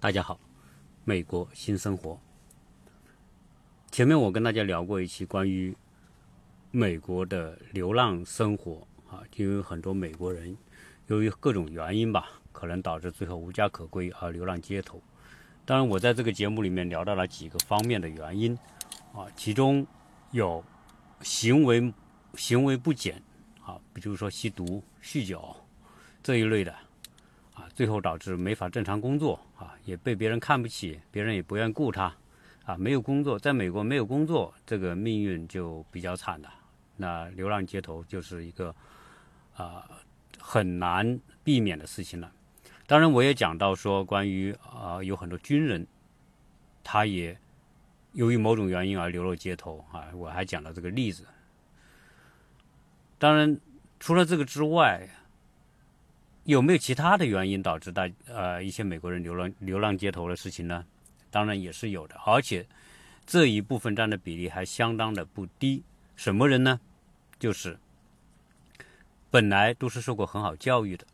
大家好，美国新生活。前面我跟大家聊过一期关于美国的流浪生活啊，因为很多美国人由于各种原因吧，可能导致最后无家可归而流浪街头。当然，我在这个节目里面聊到了几个方面的原因啊，其中有行为行为不检啊，比如说吸毒、酗酒这一类的。啊，最后导致没法正常工作啊，也被别人看不起，别人也不愿雇他，啊，没有工作，在美国没有工作，这个命运就比较惨的。那流浪街头就是一个啊很难避免的事情了。当然，我也讲到说，关于啊有很多军人，他也由于某种原因而流落街头啊，我还讲到这个例子。当然，除了这个之外。有没有其他的原因导致大呃一些美国人流浪流浪街头的事情呢？当然也是有的，而且这一部分占的比例还相当的不低。什么人呢？就是本来都是受过很好教育的、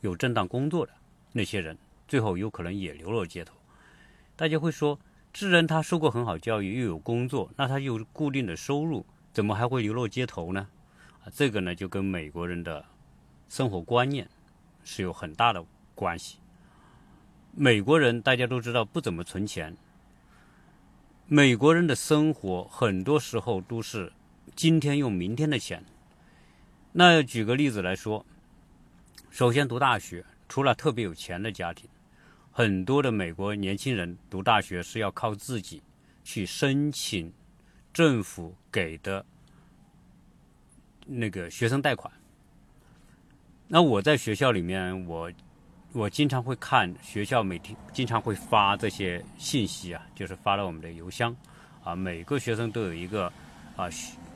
有正当工作的那些人，最后有可能也流落街头。大家会说，智人他受过很好教育，又有工作，那他有固定的收入，怎么还会流落街头呢？啊，这个呢就跟美国人的生活观念。是有很大的关系。美国人大家都知道不怎么存钱，美国人的生活很多时候都是今天用明天的钱。那举个例子来说，首先读大学，除了特别有钱的家庭，很多的美国年轻人读大学是要靠自己去申请政府给的那个学生贷款。那我在学校里面，我我经常会看学校每天经常会发这些信息啊，就是发到我们的邮箱啊。每个学生都有一个啊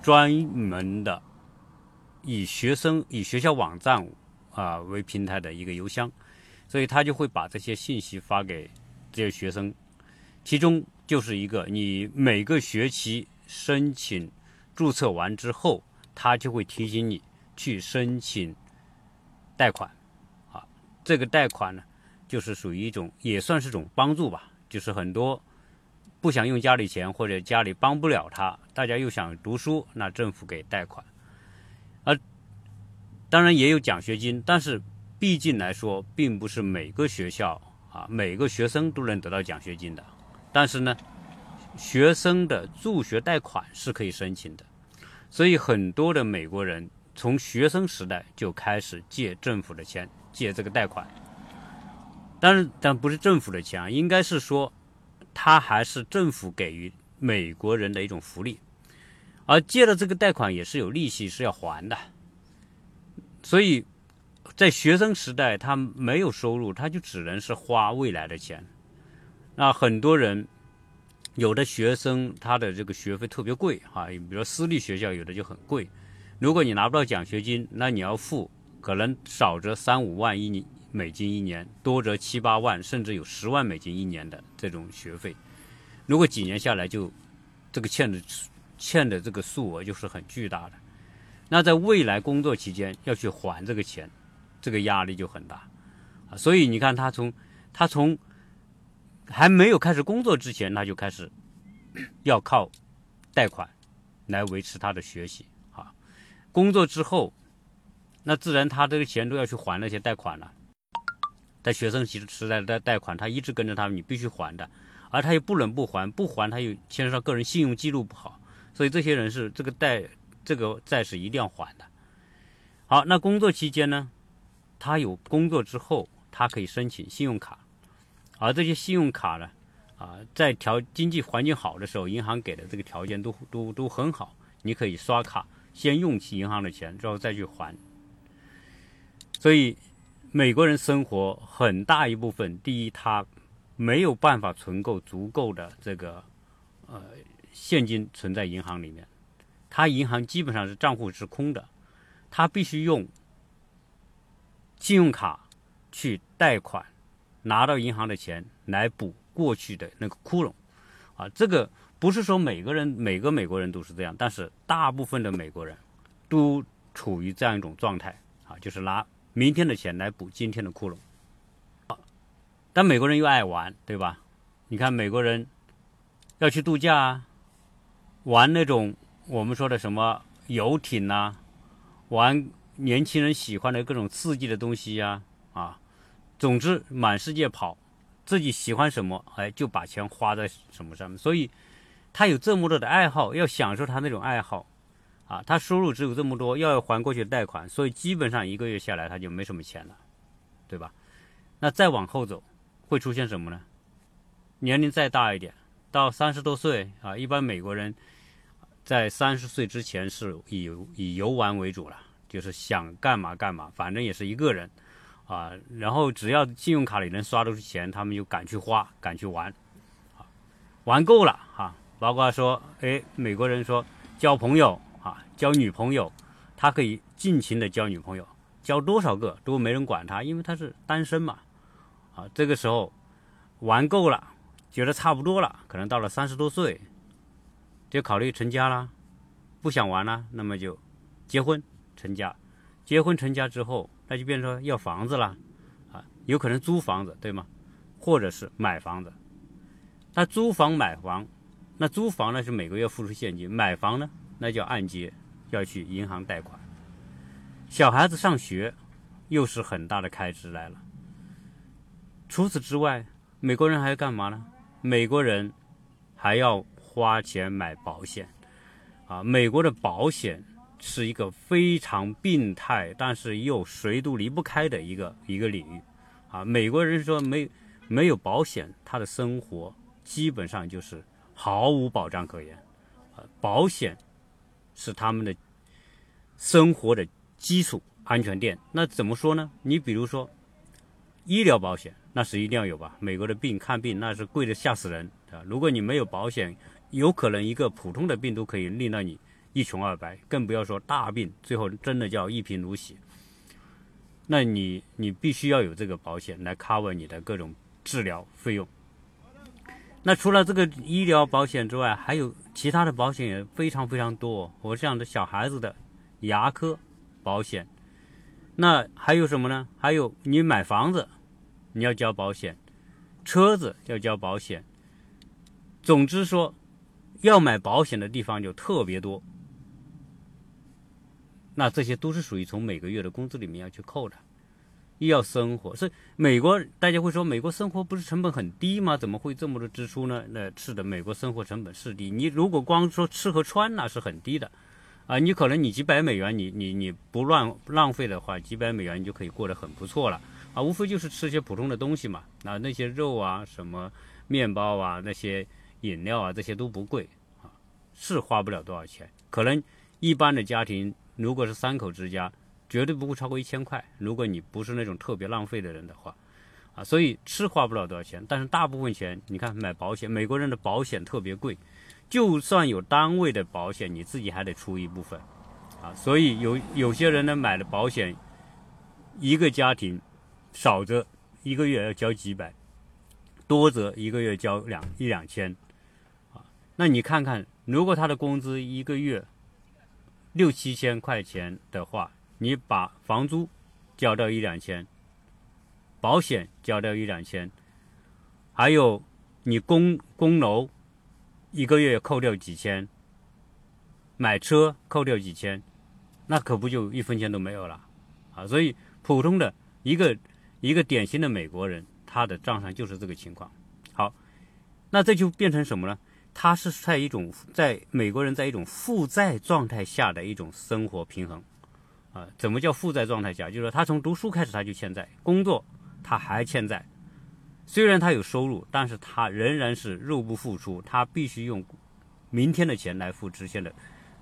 专门的以学生以学校网站啊为平台的一个邮箱，所以他就会把这些信息发给这些学生。其中就是一个，你每个学期申请注册完之后，他就会提醒你去申请。贷款，啊，这个贷款呢，就是属于一种，也算是种帮助吧。就是很多不想用家里钱，或者家里帮不了他，大家又想读书，那政府给贷款。而当然也有奖学金，但是毕竟来说，并不是每个学校啊，每个学生都能得到奖学金的。但是呢，学生的助学贷款是可以申请的，所以很多的美国人。从学生时代就开始借政府的钱，借这个贷款。但是，但不是政府的钱啊，应该是说，他还是政府给予美国人的一种福利。而借了这个贷款也是有利息是要还的。所以在学生时代，他没有收入，他就只能是花未来的钱。那很多人，有的学生他的这个学费特别贵啊，比如说私立学校有的就很贵。如果你拿不到奖学金，那你要付可能少则三五万一年美金一年，多则七八万，甚至有十万美金一年的这种学费。如果几年下来就这个欠的欠的这个数额就是很巨大的，那在未来工作期间要去还这个钱，这个压力就很大啊。所以你看他从他从还没有开始工作之前，他就开始要靠贷款来维持他的学习。工作之后，那自然他这个钱都要去还那些贷款了。在学生时时代的贷款，他一直跟着他，你必须还的，而他又不能不还，不还他又牵涉到个人信用记录不好，所以这些人是这个贷这个债是一定要还的。好，那工作期间呢，他有工作之后，他可以申请信用卡，而这些信用卡呢，啊，在条经济环境好的时候，银行给的这个条件都都都很好，你可以刷卡。先用起银行的钱，之后再去还。所以，美国人生活很大一部分，第一，他没有办法存够足够的这个呃现金存在银行里面，他银行基本上是账户是空的，他必须用信用卡去贷款，拿到银行的钱来补过去的那个窟窿啊，这个。不是说每个人每个美国人都是这样，但是大部分的美国人都处于这样一种状态啊，就是拿明天的钱来补今天的窟窿。但美国人又爱玩，对吧？你看美国人要去度假啊，玩那种我们说的什么游艇呐，玩年轻人喜欢的各种刺激的东西呀，啊，总之满世界跑，自己喜欢什么，哎，就把钱花在什么上面。所以他有这么多的爱好，要享受他那种爱好。啊，他收入只有这么多，要还过去的贷款，所以基本上一个月下来他就没什么钱了，对吧？那再往后走，会出现什么呢？年龄再大一点，到三十多岁啊，一般美国人在三十岁之前是以以游玩为主了，就是想干嘛干嘛，反正也是一个人啊。然后只要信用卡里能刷得出钱，他们就敢去花，敢去玩，啊，玩够了哈。包括说，哎，美国人说交朋友。啊，交女朋友，他可以尽情的交女朋友，交多少个都没人管他，因为他是单身嘛。啊，这个时候玩够了，觉得差不多了，可能到了三十多岁，就考虑成家啦。不想玩了，那么就结婚成家。结婚成家之后，那就变成说要房子了，啊，有可能租房子，对吗？或者是买房子。那租房买房，那租房呢是每个月付出现金，买房呢？那叫按揭，要去银行贷款。小孩子上学，又是很大的开支来了。除此之外，美国人还要干嘛呢？美国人还要花钱买保险。啊，美国的保险是一个非常病态，但是又谁都离不开的一个一个领域。啊，美国人说没没有保险，他的生活基本上就是毫无保障可言。保险。是他们的生活的基础安全垫。那怎么说呢？你比如说医疗保险，那是一定要有吧？美国的病看病那是贵的吓死人啊！如果你没有保险，有可能一个普通的病都可以令到你一穷二白，更不要说大病，最后真的叫一贫如洗。那你你必须要有这个保险来 cover 你的各种治疗费用。那除了这个医疗保险之外，还有其他的保险也非常非常多。我这样的小孩子的牙科保险，那还有什么呢？还有你买房子，你要交保险；车子要交保险。总之说，要买保险的地方就特别多。那这些都是属于从每个月的工资里面要去扣的。又要生活，所以美国大家会说，美国生活不是成本很低吗？怎么会这么多支出呢？那是的，美国生活成本是低。你如果光说吃和穿，那是很低的，啊，你可能你几百美元，你你你不乱浪费的话，几百美元你就可以过得很不错了，啊，无非就是吃些普通的东西嘛，啊，那些肉啊，什么面包啊，那些饮料啊，这些都不贵，啊，是花不了多少钱。可能一般的家庭，如果是三口之家。绝对不会超过一千块。如果你不是那种特别浪费的人的话，啊，所以吃花不了多少钱，但是大部分钱，你看买保险，美国人的保险特别贵，就算有单位的保险，你自己还得出一部分，啊，所以有有些人呢买的保险，一个家庭少则一个月要交几百，多则一个月交两一两千，啊，那你看看，如果他的工资一个月六七千块钱的话，你把房租交掉一两千，保险交掉一两千，还有你供供楼一个月扣掉几千，买车扣掉几千，那可不就一分钱都没有了啊！所以普通的一个一个典型的美国人，他的账上就是这个情况。好，那这就变成什么呢？他是在一种在美国人在一种负债状态下的一种生活平衡。啊，怎么叫负债状态下？就是说，他从读书开始他就欠债，工作他还欠债。虽然他有收入，但是他仍然是入不敷出，他必须用明天的钱来付之前的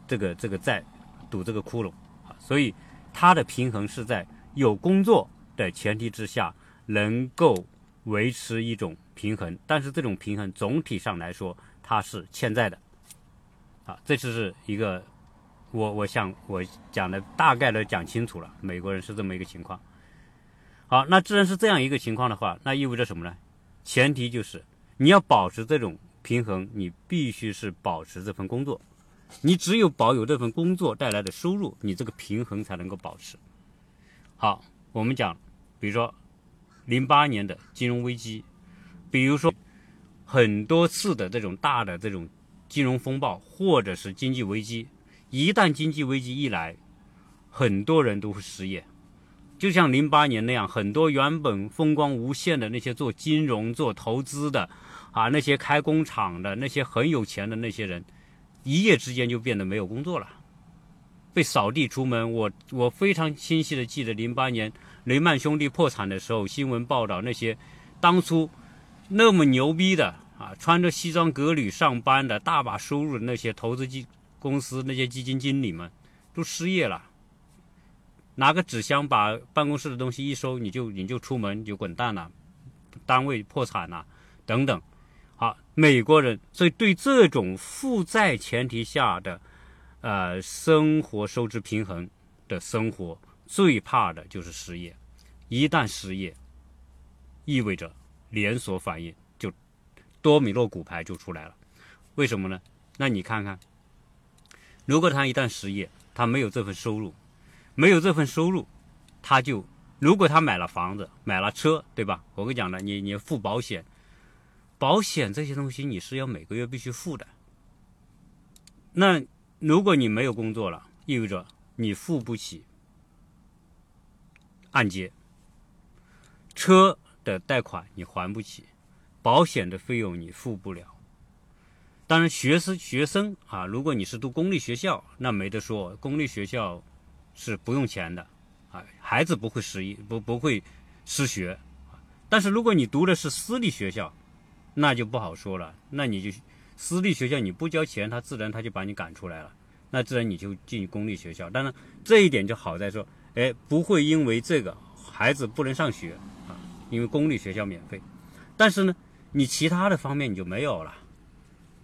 这个这个债，堵这个窟窿啊。所以他的平衡是在有工作的前提之下，能够维持一种平衡。但是这种平衡总体上来说，他是欠债的啊。这就是一个。我我想我讲的大概的讲清楚了，美国人是这么一个情况。好，那既然是这样一个情况的话，那意味着什么呢？前提就是你要保持这种平衡，你必须是保持这份工作。你只有保有这份工作带来的收入，你这个平衡才能够保持。好，我们讲，比如说零八年的金融危机，比如说很多次的这种大的这种金融风暴或者是经济危机，一旦经济危机一来，很多人都会失业。就像零八年那样，很多原本风光无限的那些做金融、做投资的，啊，那些开工厂的那些很有钱的那些人，一夜之间就变得没有工作了，被扫地出门。我我非常清晰的记得，零八年雷曼兄弟破产的时候，新闻报道那些当初那么牛逼的啊，穿着西装革履上班的大把收入的那些投资机公司那些基金经理们，都失业了。拿个纸箱把办公室的东西一收，你就你就出门你就滚蛋了，单位破产了，等等。好，美国人所以对这种负债前提下的，呃，生活收支平衡的生活最怕的就是失业。一旦失业，意味着连锁反应，就多米诺骨牌就出来了。为什么呢？那你看看，如果他一旦失业，他没有这份收入。没有这份收入，他就如果他买了房子、买了车，对吧？我跟你讲了，你你付保险，保险这些东西你是要每个月必须付的。那如果你没有工作了，意味着你付不起按揭，车的贷款你还不起，保险的费用你付不了。当然，学生学生啊，如果你是读公立学校，那没得说，公立学校。是不用钱的，啊，孩子不会失忆，不不会失学，但是如果你读的是私立学校，那就不好说了。那你就私立学校你不交钱，他自然他就把你赶出来了，那自然你就进公立学校。当然这一点就好在说，哎，不会因为这个孩子不能上学啊，因为公立学校免费。但是呢，你其他的方面你就没有了，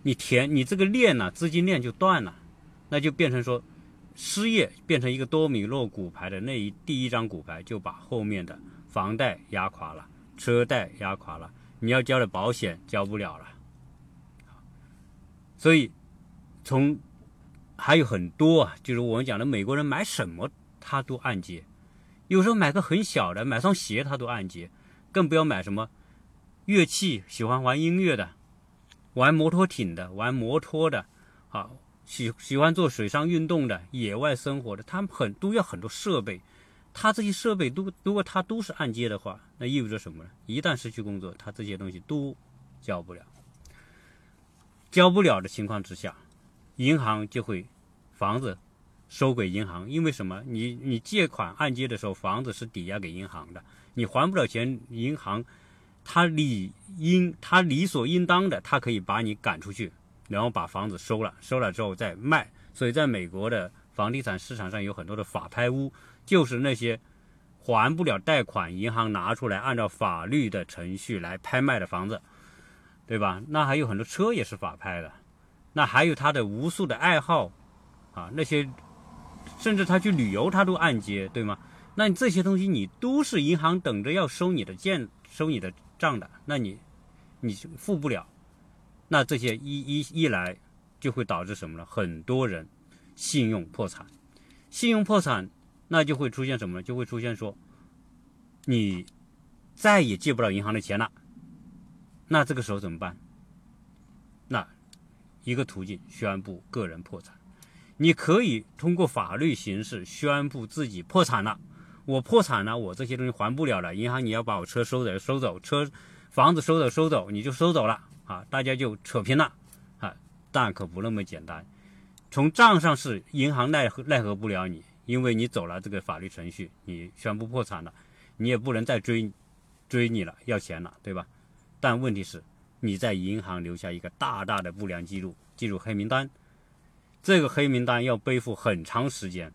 你填你这个链呢，资金链就断了，那就变成说。失业变成一个多米诺骨牌的那一第一张骨牌，就把后面的房贷压垮了，车贷压垮了，你要交的保险交不了了。所以，从还有很多啊，就是我们讲的美国人买什么他都按揭，有时候买个很小的，买双鞋他都按揭，更不要买什么乐器，喜欢玩音乐的，玩摩托艇的，玩摩托的，啊。喜喜欢做水上运动的、野外生活的，他们很都要很多设备。他这些设备都如果他都是按揭的话，那意味着什么呢？一旦失去工作，他这些东西都交不了。交不了的情况之下，银行就会房子收给银行，因为什么？你你借款按揭的时候，房子是抵押给银行的，你还不了钱，银行他理应他理所应当的，他可以把你赶出去。然后把房子收了，收了之后再卖。所以在美国的房地产市场上有很多的法拍屋，就是那些还不了贷款，银行拿出来按照法律的程序来拍卖的房子，对吧？那还有很多车也是法拍的，那还有他的无数的爱好啊，那些甚至他去旅游他都按揭，对吗？那你这些东西你都是银行等着要收你的件收你的账的，那你你付不了。那这些一一一来，就会导致什么呢？很多人信用破产，信用破产，那就会出现什么呢？就会出现说，你再也借不到银行的钱了。那这个时候怎么办？那一个途径，宣布个人破产。你可以通过法律形式宣布自己破产了，我破产了，我这些东西还不了了，银行你要把我车收走收走，车房子收走收走，你就收走了。啊，大家就扯平了，啊，但可不那么简单。从账上是银行奈何奈何不了你，因为你走了这个法律程序，你宣布破产了，你也不能再追追你了，要钱了，对吧？但问题是，你在银行留下一个大大的不良记录，进入黑名单。这个黑名单要背负很长时间，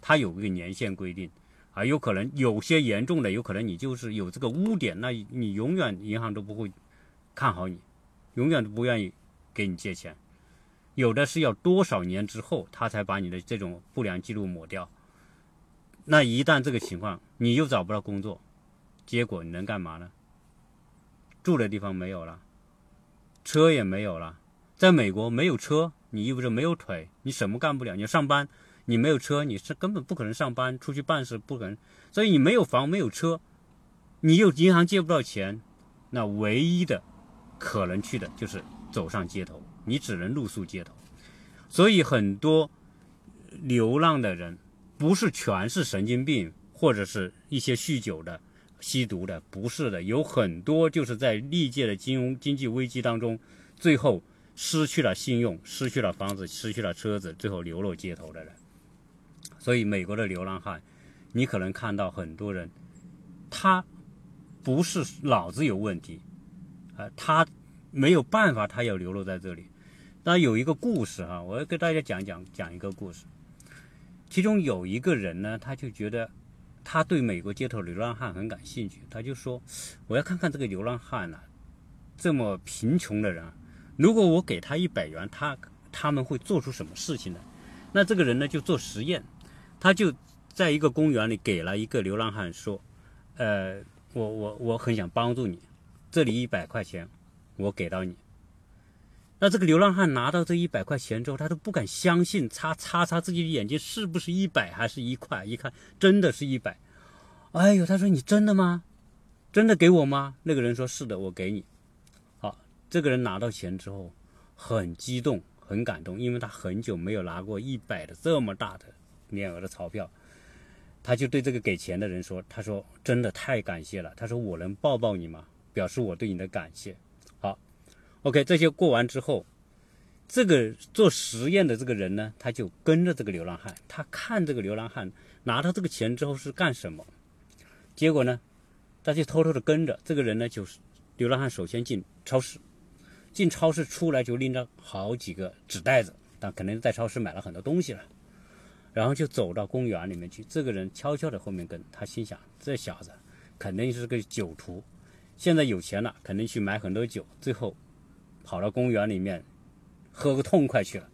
它有一个年限规定，啊，有可能有些严重的，有可能你就是有这个污点，那你永远银行都不会看好你。永远都不愿意给你借钱，有的是要多少年之后，他才把你的这种不良记录抹掉。那一旦这个情况，你又找不到工作，结果你能干嘛呢？住的地方没有了，车也没有了。在美国没有车，你意味着没有腿，你什么干不了。你上班，你没有车，你是根本不可能上班，出去办事不可能。所以你没有房，没有车，你又银行借不到钱，那唯一的可能去的就是走上街头，你只能露宿街头。所以很多流浪的人不是全是神经病，或者是一些酗酒的、吸毒的，不是的，有很多就是在历届的金融经济危机当中，最后失去了信用，失去了房子，失去了车子，最后流落街头的人。所以美国的流浪汉，你可能看到很多人，他不是脑子有问题，啊，他没有办法，他要流落在这里。那有一个故事哈，我要跟大家讲讲讲一个故事。其中有一个人呢，他就觉得他对美国街头流浪汉很感兴趣，他就说：“我要看看这个流浪汉呐，这么贫穷的人，如果我给他一百元，他他们会做出什么事情呢？”那这个人呢就做实验，他就在一个公园里给了一个流浪汉说：“呃，我我我很想帮助你，这里一百块钱，我给到你。”那这个流浪汉拿到这一百块钱之后，他都不敢相信，擦擦擦自己的眼睛，是不是一百还是一块？一看，真的是一百。哎呦，他说：“你真的吗？真的给我吗？”那个人说：“是的，我给你。”好，这个人拿到钱之后，很激动，很感动，因为他很久没有拿过一百的这么大的面额的钞票。他就对这个给钱的人说：“他说真的太感谢了。他说我能抱抱你吗？表示我对你的感谢。”好 OK，这些过完之后，这个做实验的这个人呢，他就跟着这个流浪汉，他看这个流浪汉拿到这个钱之后是干什么。结果呢，他就偷偷的跟着这个人呢，就是流浪汉首先进超市，进超市出来就拎着好几个纸袋子，但肯定在超市买了很多东西了，然后就走到公园里面去。这个人悄悄的后面跟，他心想这小子肯定是个酒徒，现在有钱了，肯定去买很多酒，最后。跑到公园里面喝个痛快去了，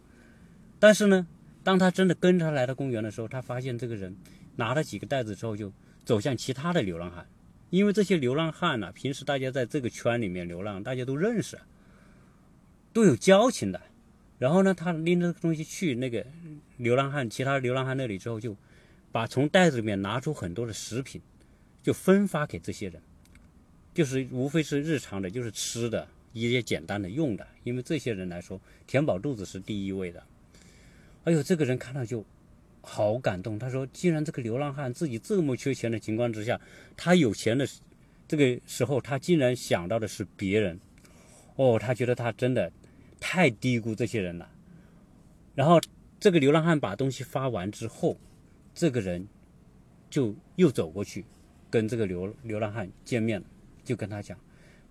但是呢，当他真的跟他来到公园的时候，他发现这个人拿了几个袋子之后，就走向其他的流浪汉，因为这些流浪汉呢，平时大家在这个圈里面流浪，大家都认识，都有交情的。然后呢，他拎着东西去那个流浪汉其他流浪汉那里之后，就把从袋子里面拿出很多的食品，就分发给这些人，就是无非是日常的，就是吃的。一些简单的用的，因为这些人来说，填饱肚子是第一位的。哎呦，这个人看到就好感动。他说：“既然这个流浪汉自己这么缺钱的情况之下，他有钱的这个时候，他竟然想到的是别人。哦，他觉得他真的太低估这些人了。”然后这个流浪汉把东西发完之后，这个人就又走过去跟这个流流浪汉见面，就跟他讲。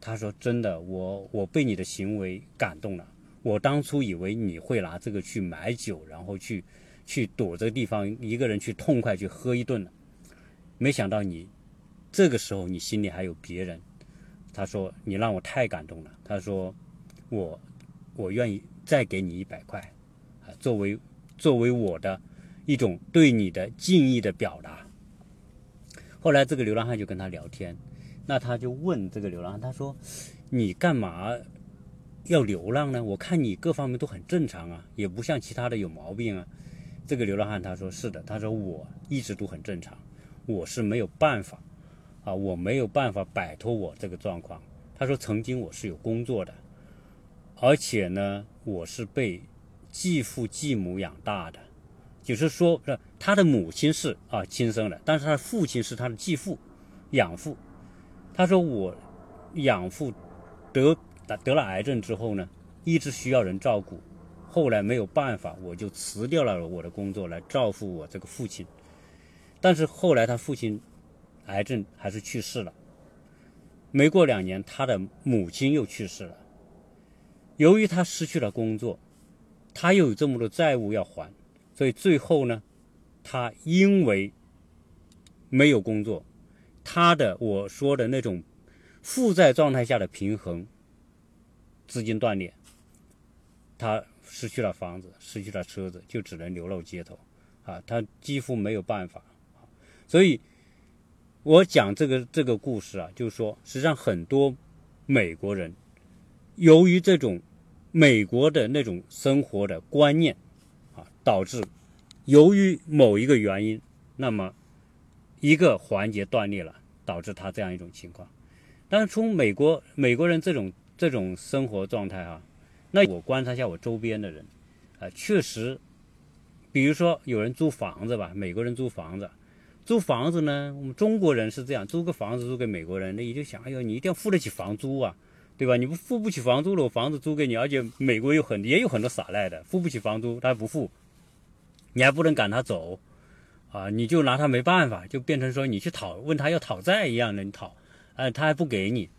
他说：“真的，我我被你的行为感动了。我当初以为你会拿这个去买酒，然后去去躲这个地方，一个人去痛快去喝一顿了。没想到你这个时候你心里还有别人。”他说：“你让我太感动了。”他说：“我我愿意再给你一百块，啊，作为作为我的一种对你的敬意的表达。”后来这个流浪汉就跟他聊天。那他就问这个流浪汉，他说：“你干嘛要流浪呢？我看你各方面都很正常啊，也不像其他的有毛病啊。”这个流浪汉他说：“是的，他说我一直都很正常，我是没有办法啊，我没有办法摆脱我这个状况。”他说：“曾经我是有工作的，而且呢，我是被继父继母养大的，就是说，是他的母亲是啊亲生的，但是他的父亲是他的继父、养父。”他说：“我养父得得了癌症之后呢，一直需要人照顾，后来没有办法，我就辞掉了我的工作来照顾我这个父亲。但是后来他父亲癌症还是去世了。没过两年，他的母亲又去世了。由于他失去了工作，他又有这么多债务要还，所以最后呢，他因为没有工作。”他的我说的那种负债状态下的平衡，资金断裂，他失去了房子，失去了车子，就只能流落街头，啊，他几乎没有办法，所以，我讲这个这个故事啊，就是说，实际上很多美国人，由于这种美国的那种生活的观念，啊，导致由于某一个原因，那么一个环节断裂了。导致他这样一种情况。但是从美国美国人这种这种生活状态啊，那我观察一下我周边的人，啊，确实，比如说有人租房子吧，美国人租房子，租房子呢，我们中国人是这样，租个房子租给美国人，那你就想，哎呦，你一定要付得起房租啊，对吧？你不付不起房租了，我房子租给你，而且美国有很也有很多耍赖的，付不起房租他还不付，你还不能赶他走，啊，你就拿他没办法，就变成说你去讨问他要讨债一样的，你讨。哎，他还不给你，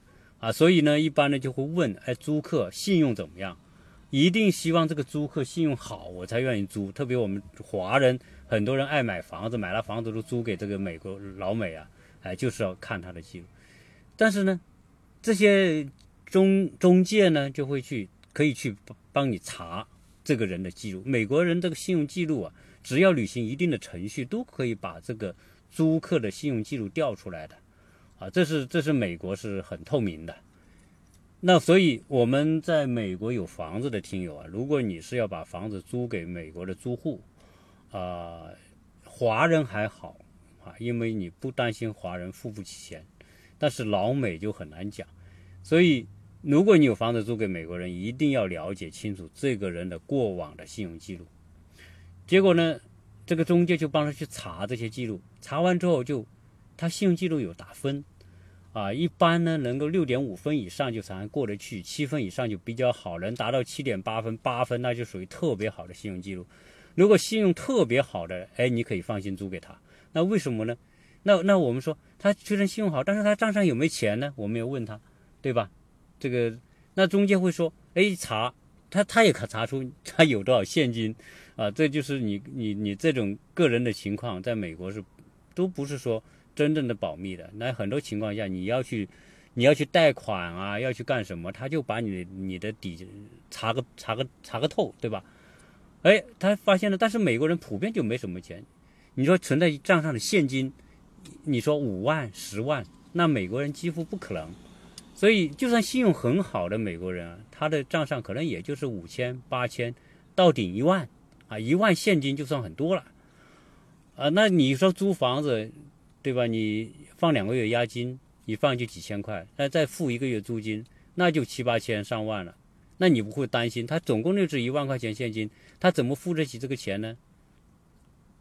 啊，所以呢，一般呢就会问，哎，租客信用怎么样？一定希望这个租客信用好，我才愿意租。特别我们华人，很多人爱买房子，买了房子都租给这个美国老美啊，哎，就是要看他的记录。但是呢，这些中中介呢就会去，可以去帮你查这个人的记录。美国人这个信用记录啊，只要履行一定的程序，都可以把这个租客的信用记录调出来的。啊，这是这是美国是很透明的，那所以我们在美国有房子的听友啊，如果你是要把房子租给美国的租户，啊，华人还好啊，因为你不担心华人付不起钱，但是老美就很难讲，所以如果你有房子租给美国人，一定要了解清楚这个人的过往的信用记录。结果呢，这个中介就帮他去查这些记录，查完之后就他信用记录有打分。啊，一般呢能够六点五分以上就才过得去，七分以上就比较好，能达到七点八分、八分那就属于特别好的信用记录。如果信用特别好的，哎，你可以放心租给他。那为什么呢？那那我们说他虽然信用好，但是他账上有没有钱呢？我没有问他，对吧？这个那中介会说，哎，查他他也可查出他有多少现金啊？这就是你你你这种个人的情况，在美国是都不是说。真正的保密的，那很多情况下你要去，你要去贷款啊，要去干什么，他就把你你的底查个查个查个透，对吧？哎，他发现了，但是美国人普遍就没什么钱，你说存在账上的现金，你说五万十万，那美国人几乎不可能。所以就算信用很好的美国人啊，他的账上可能也就是五千八千，到顶一万啊，一万现金就算很多了啊。那你说租房子？对吧？你放两个月押金，你放就几千块，那再付一个月租金，那就七八千上万了。那你不会担心他总共就值一万块钱现金，他怎么付得起这个钱呢？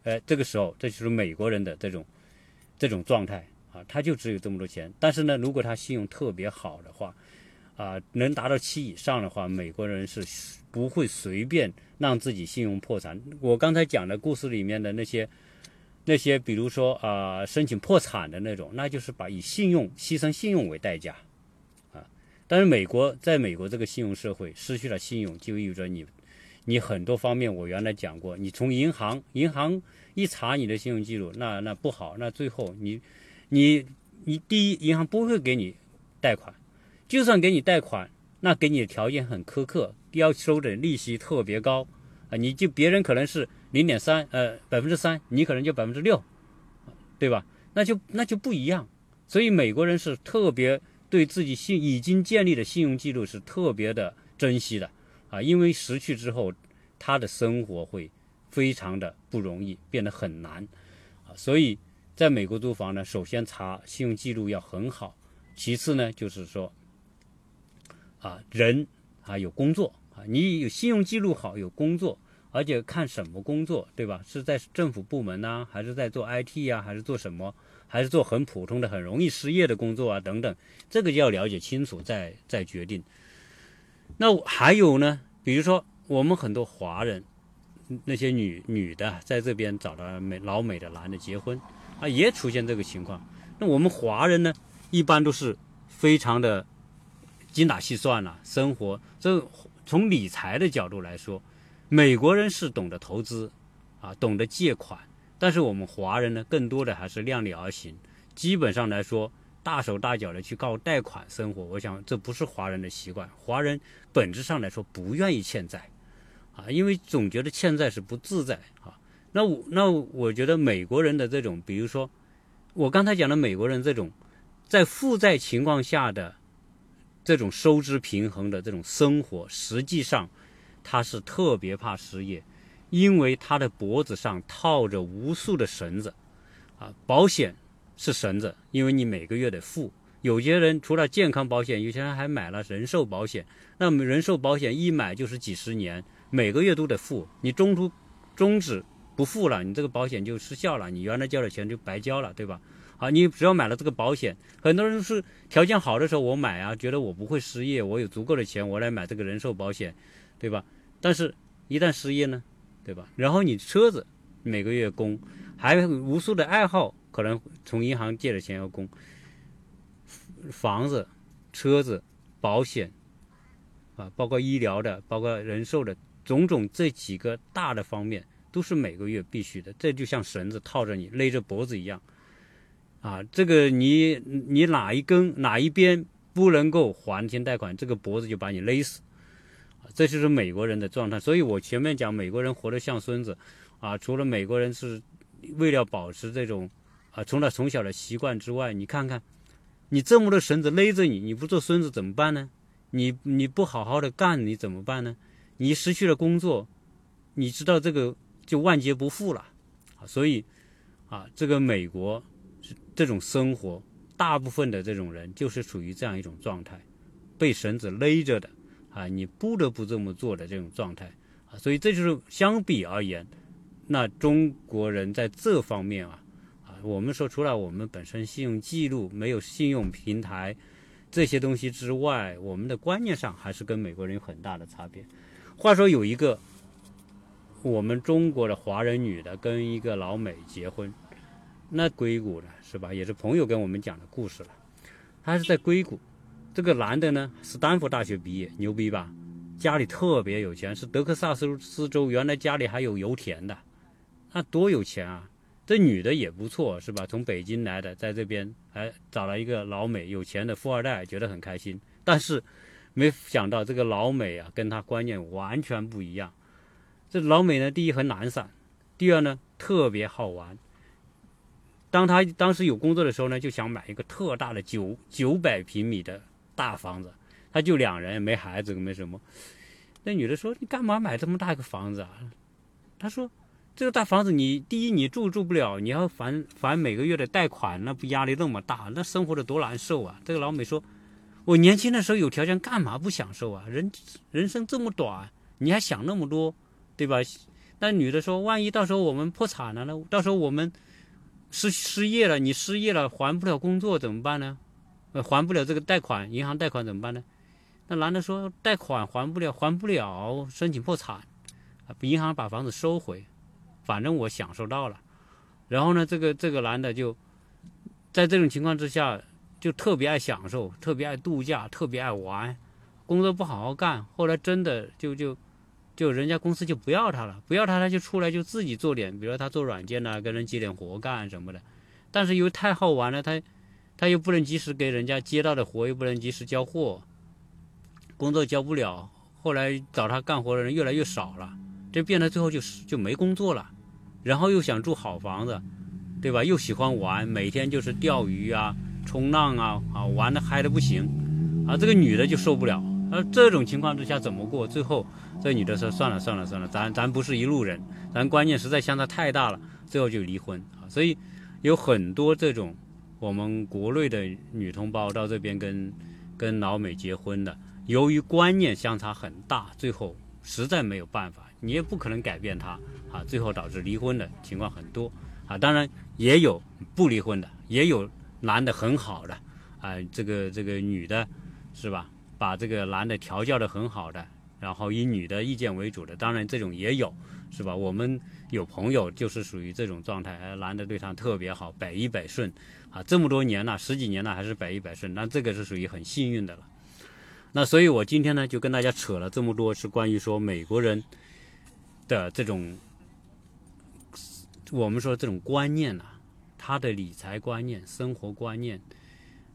哎，这个时候这就是美国人的这种这种状态啊，他就只有这么多钱。但是呢，如果他信用特别好的话，啊，能达到七以上的话，美国人是不会随便让自己信用破产。我刚才讲的故事里面的那些。那些比如说啊，申请破产的那种，那就是把以信用牺牲信用为代价，啊，但是美国在美国这个信用社会，失去了信用就意味着你，你很多方面我原来讲过，你从银行银行一查你的信用记录，那那不好，那最后你你你第一银行不会给你贷款，就算给你贷款，那给你的条件很苛刻，要收的利息特别高啊，你就别人可能是。零点三，呃，百分之三，你可能就百分之六，对吧？那就那就不一样。所以美国人是特别对自己信已经建立的信用记录是特别的珍惜的啊，因为失去之后，他的生活会非常的不容易，变得很难啊。所以在美国租房呢，首先查信用记录要很好，其次呢就是说，啊，人啊有工作啊，你有信用记录好，有工作。而且看什么工作，对吧？是在政府部门呢，还是在做 IT 呀，还是做什么？还是做很普通的、很容易失业的工作啊？等等，这个就要了解清楚，再再决定。那还有呢？比如说，我们很多华人，那些女女的在这边找到美老美的男的结婚啊，也出现这个情况。那我们华人呢，一般都是非常的精打细算了，生活这从理财的角度来说。美国人是懂得投资，啊，懂得借款，但是我们华人呢，更多的还是量力而行。基本上来说，大手大脚的去靠贷款生活，我想这不是华人的习惯。华人本质上来说不愿意欠债，啊，因为总觉得欠债是不自在啊。那我那我觉得美国人的这种，比如说我刚才讲的美国人这种在负债情况下的这种收支平衡的这种生活，实际上。他是特别怕失业，因为他的脖子上套着无数的绳子，啊，保险是绳子，因为你每个月得付。有些人除了健康保险，有些人还买了人寿保险。那么人寿保险一买就是几十年，每个月都得付。你中途终止不付了，你这个保险就失效了，你原来交的钱就白交了，对吧？好，你只要买了这个保险，很多人是条件好的时候我买啊，觉得我不会失业，我有足够的钱，我来买这个人寿保险，对吧？但是，一旦失业呢，对吧？然后你车子每个月供，还有无数的爱好，可能从银行借的钱要供。房子、车子、保险，啊，包括医疗的，包括人寿的，种种这几个大的方面，都是每个月必须的。这就像绳子套着你，勒着脖子一样，啊，这个你你哪一根哪一边不能够还清贷款，这个脖子就把你勒死，啊这就是美国人的状态。所以我前面讲美国人活得像孙子，啊，除了美国人是为了保持这种啊，除了从小的习惯之外，你看看。你这么多绳子勒着你，你不做孙子怎么办呢？你你不好好的干，你怎么办呢？你失去了工作，你知道这个就万劫不复了啊！所以啊，这个美国这种生活，大部分的这种人就是处于这样一种状态，被绳子勒着的啊，你不得不这么做的这种状态啊！所以这就是相比而言，那中国人在这方面啊啊。我们说，除了我们本身信用记录没有信用平台这些东西之外，我们的观念上还是跟美国人有很大的差别。话说有一个我们中国的华人女的跟一个老美结婚，那硅谷的是吧？也是朋友跟我们讲的故事了。他是在硅谷，这个男的呢，斯坦福大学毕业，牛逼吧？家里特别有钱，是德克萨斯州原来家里还有油田的，那多有钱啊！这女的也不错，是吧？从北京来的，在这边还找了一个老美，有钱的富二代，觉得很开心。但是，没想到这个老美啊，跟他观念完全不一样。这老美呢，第一很懒散，第二呢特别好玩。当他当时有工作的时候呢，就想买一个特大的九九百平米的大房子。他就两人，没孩子，没什么。那女的说：“你干嘛买这么大一个房子啊？”他说。这个大房子，你第一你住住不了，你要还还每个月的贷款，那不压力那么大，那生活的多难受啊！这个老美说：“我年轻的时候有条件，干嘛不享受啊？人人生这么短，你还想那么多，对吧？”那女的说：“万一到时候我们破产了呢？到时候我们失失业了，你失业了还不了工作怎么办呢？呃，还不了这个贷款，银行贷款怎么办呢？”那男的说：“贷款还不了，还不了，申请破产，银行把房子收回。”反正我享受到了，然后呢，这个这个男的就在这种情况之下，就特别爱享受，特别爱度假，特别爱玩，工作不好好干。后来真的就就就人家公司就不要他了，不要他他就出来就自己做点，比如说他做软件呐，跟人接点活干什么的。但是因为太好玩了，他他又不能及时给人家接到的活又不能及时交货，工作交不了。后来找他干活的人越来越少了，这变得最后就是就没工作了。然后又想住好房子，对吧？又喜欢玩，每天就是钓鱼啊、冲浪啊，啊，玩的嗨的不行，啊，这个女的就受不了。而这种情况之下怎么过？最后这女的说：“算了算了算了，咱咱不是一路人，咱观念实在相差太大了。”最后就离婚啊。所以有很多这种我们国内的女同胞到这边跟跟老美结婚的，由于观念相差很大，最后实在没有办法。你也不可能改变他啊，最后导致离婚的情况很多啊。当然也有不离婚的，也有男的很好的啊，这个这个女的，是吧？把这个男的调教的很好的，然后以女的意见为主的，当然这种也有，是吧？我们有朋友就是属于这种状态，男的对她特别好，百依百顺啊，这么多年了，十几年了还是百依百顺，那这个是属于很幸运的了。那所以我今天呢就跟大家扯了这么多，是关于说美国人。的这种，我们说这种观念呐，他的理财观念、生活观念，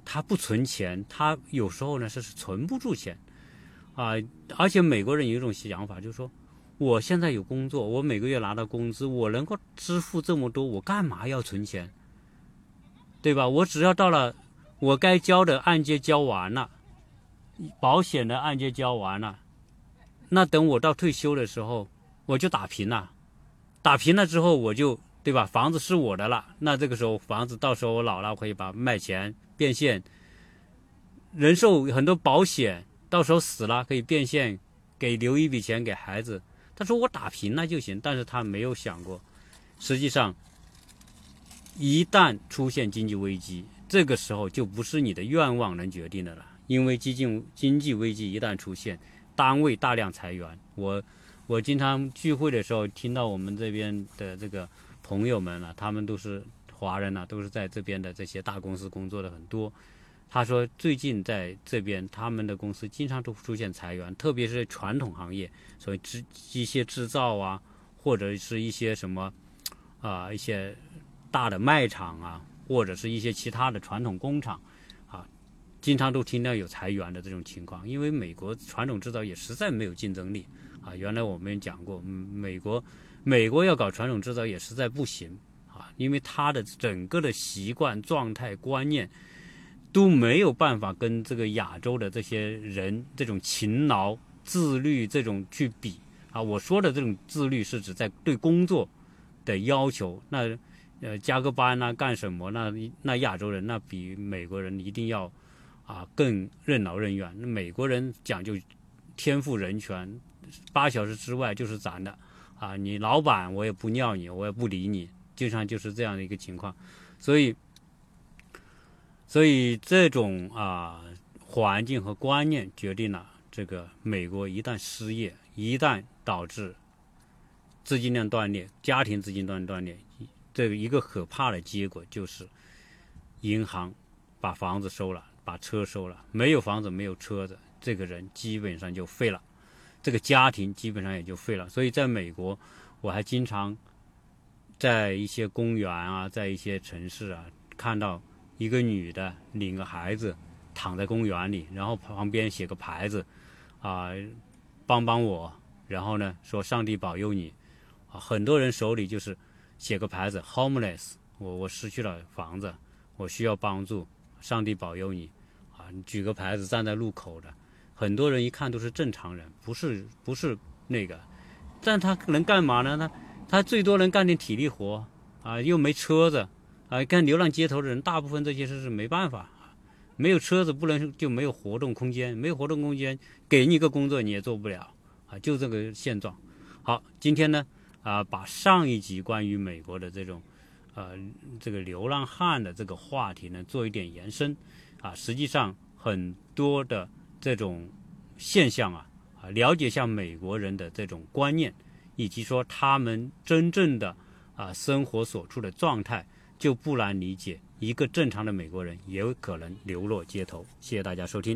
他不存钱，他有时候呢是存不住钱啊。而且美国人有一种想法，就是说，我现在有工作，我每个月拿到工资，我能够支付这么多，我干嘛要存钱？对吧？我只要到了我该交的按揭交完了，保险的按揭交完了，那等我到退休的时候。我就打平了，打平了之后，我就对吧？房子是我的了，那这个时候房子到时候我老了我可以把卖钱变现，人寿很多保险到时候死了可以变现，给留一笔钱给孩子。他说我打平了就行，但是他没有想过，实际上一旦出现经济危机，这个时候就不是你的愿望能决定的了，因为经济经济危机一旦出现，单位大量裁员，我。我经常聚会的时候，听到我们这边的这个朋友们啊，他们都是华人呐，都是在这边的这些大公司工作的很多。他说，最近在这边，他们的公司经常都出现裁员，特别是传统行业，所以制机械制造啊，或者是一些什么啊，一些大的卖场啊，或者是一些其他的传统工厂啊，经常都听到有裁员的这种情况。因为美国传统制造业实在没有竞争力。啊，原来我们讲过，美国，美国要搞传统制造业实在不行啊，因为他的整个的习惯、状态、观念都没有办法跟这个亚洲的这些人这种勤劳、自律这种去比啊。我说的这种自律是指在对工作的要求，那呃加个班呐，干什么？那那亚洲人那比美国人一定要啊更任劳任怨。那美国人讲究天赋人权。八小时之外就是咱的，啊，你老板我也不尿你，我也不理你，经常就是这样的一个情况，所以，所以这种啊环境和观念决定了这个美国一旦失业，一旦导致资金链断裂，家庭资金链断裂，这个一个可怕的结果就是银行把房子收了，把车收了，没有房子没有车子，这个人基本上就废了。这个家庭基本上也就废了，所以在美国，我还经常在一些公园啊，在一些城市啊，看到一个女的领个孩子躺在公园里，然后旁边写个牌子，啊，帮帮我，然后呢说上帝保佑你，啊，很多人手里就是写个牌子，homeless，我我失去了房子，我需要帮助，上帝保佑你，啊，你举个牌子站在路口的。很多人一看都是正常人，不是不是那个，但他能干嘛呢？他他最多能干点体力活啊，又没车子啊。干流浪街头的人，大部分这些事是没办法，没有车子不能就没有活动空间，没有活动空间，给你个工作你也做不了啊，就这个现状。好，今天呢啊，把上一集关于美国的这种呃这个流浪汉的这个话题呢做一点延伸啊，实际上很多的。这种现象啊，啊，了解一下美国人的这种观念，以及说他们真正的啊生活所处的状态，就不难理解，一个正常的美国人也有可能流落街头。谢谢大家收听。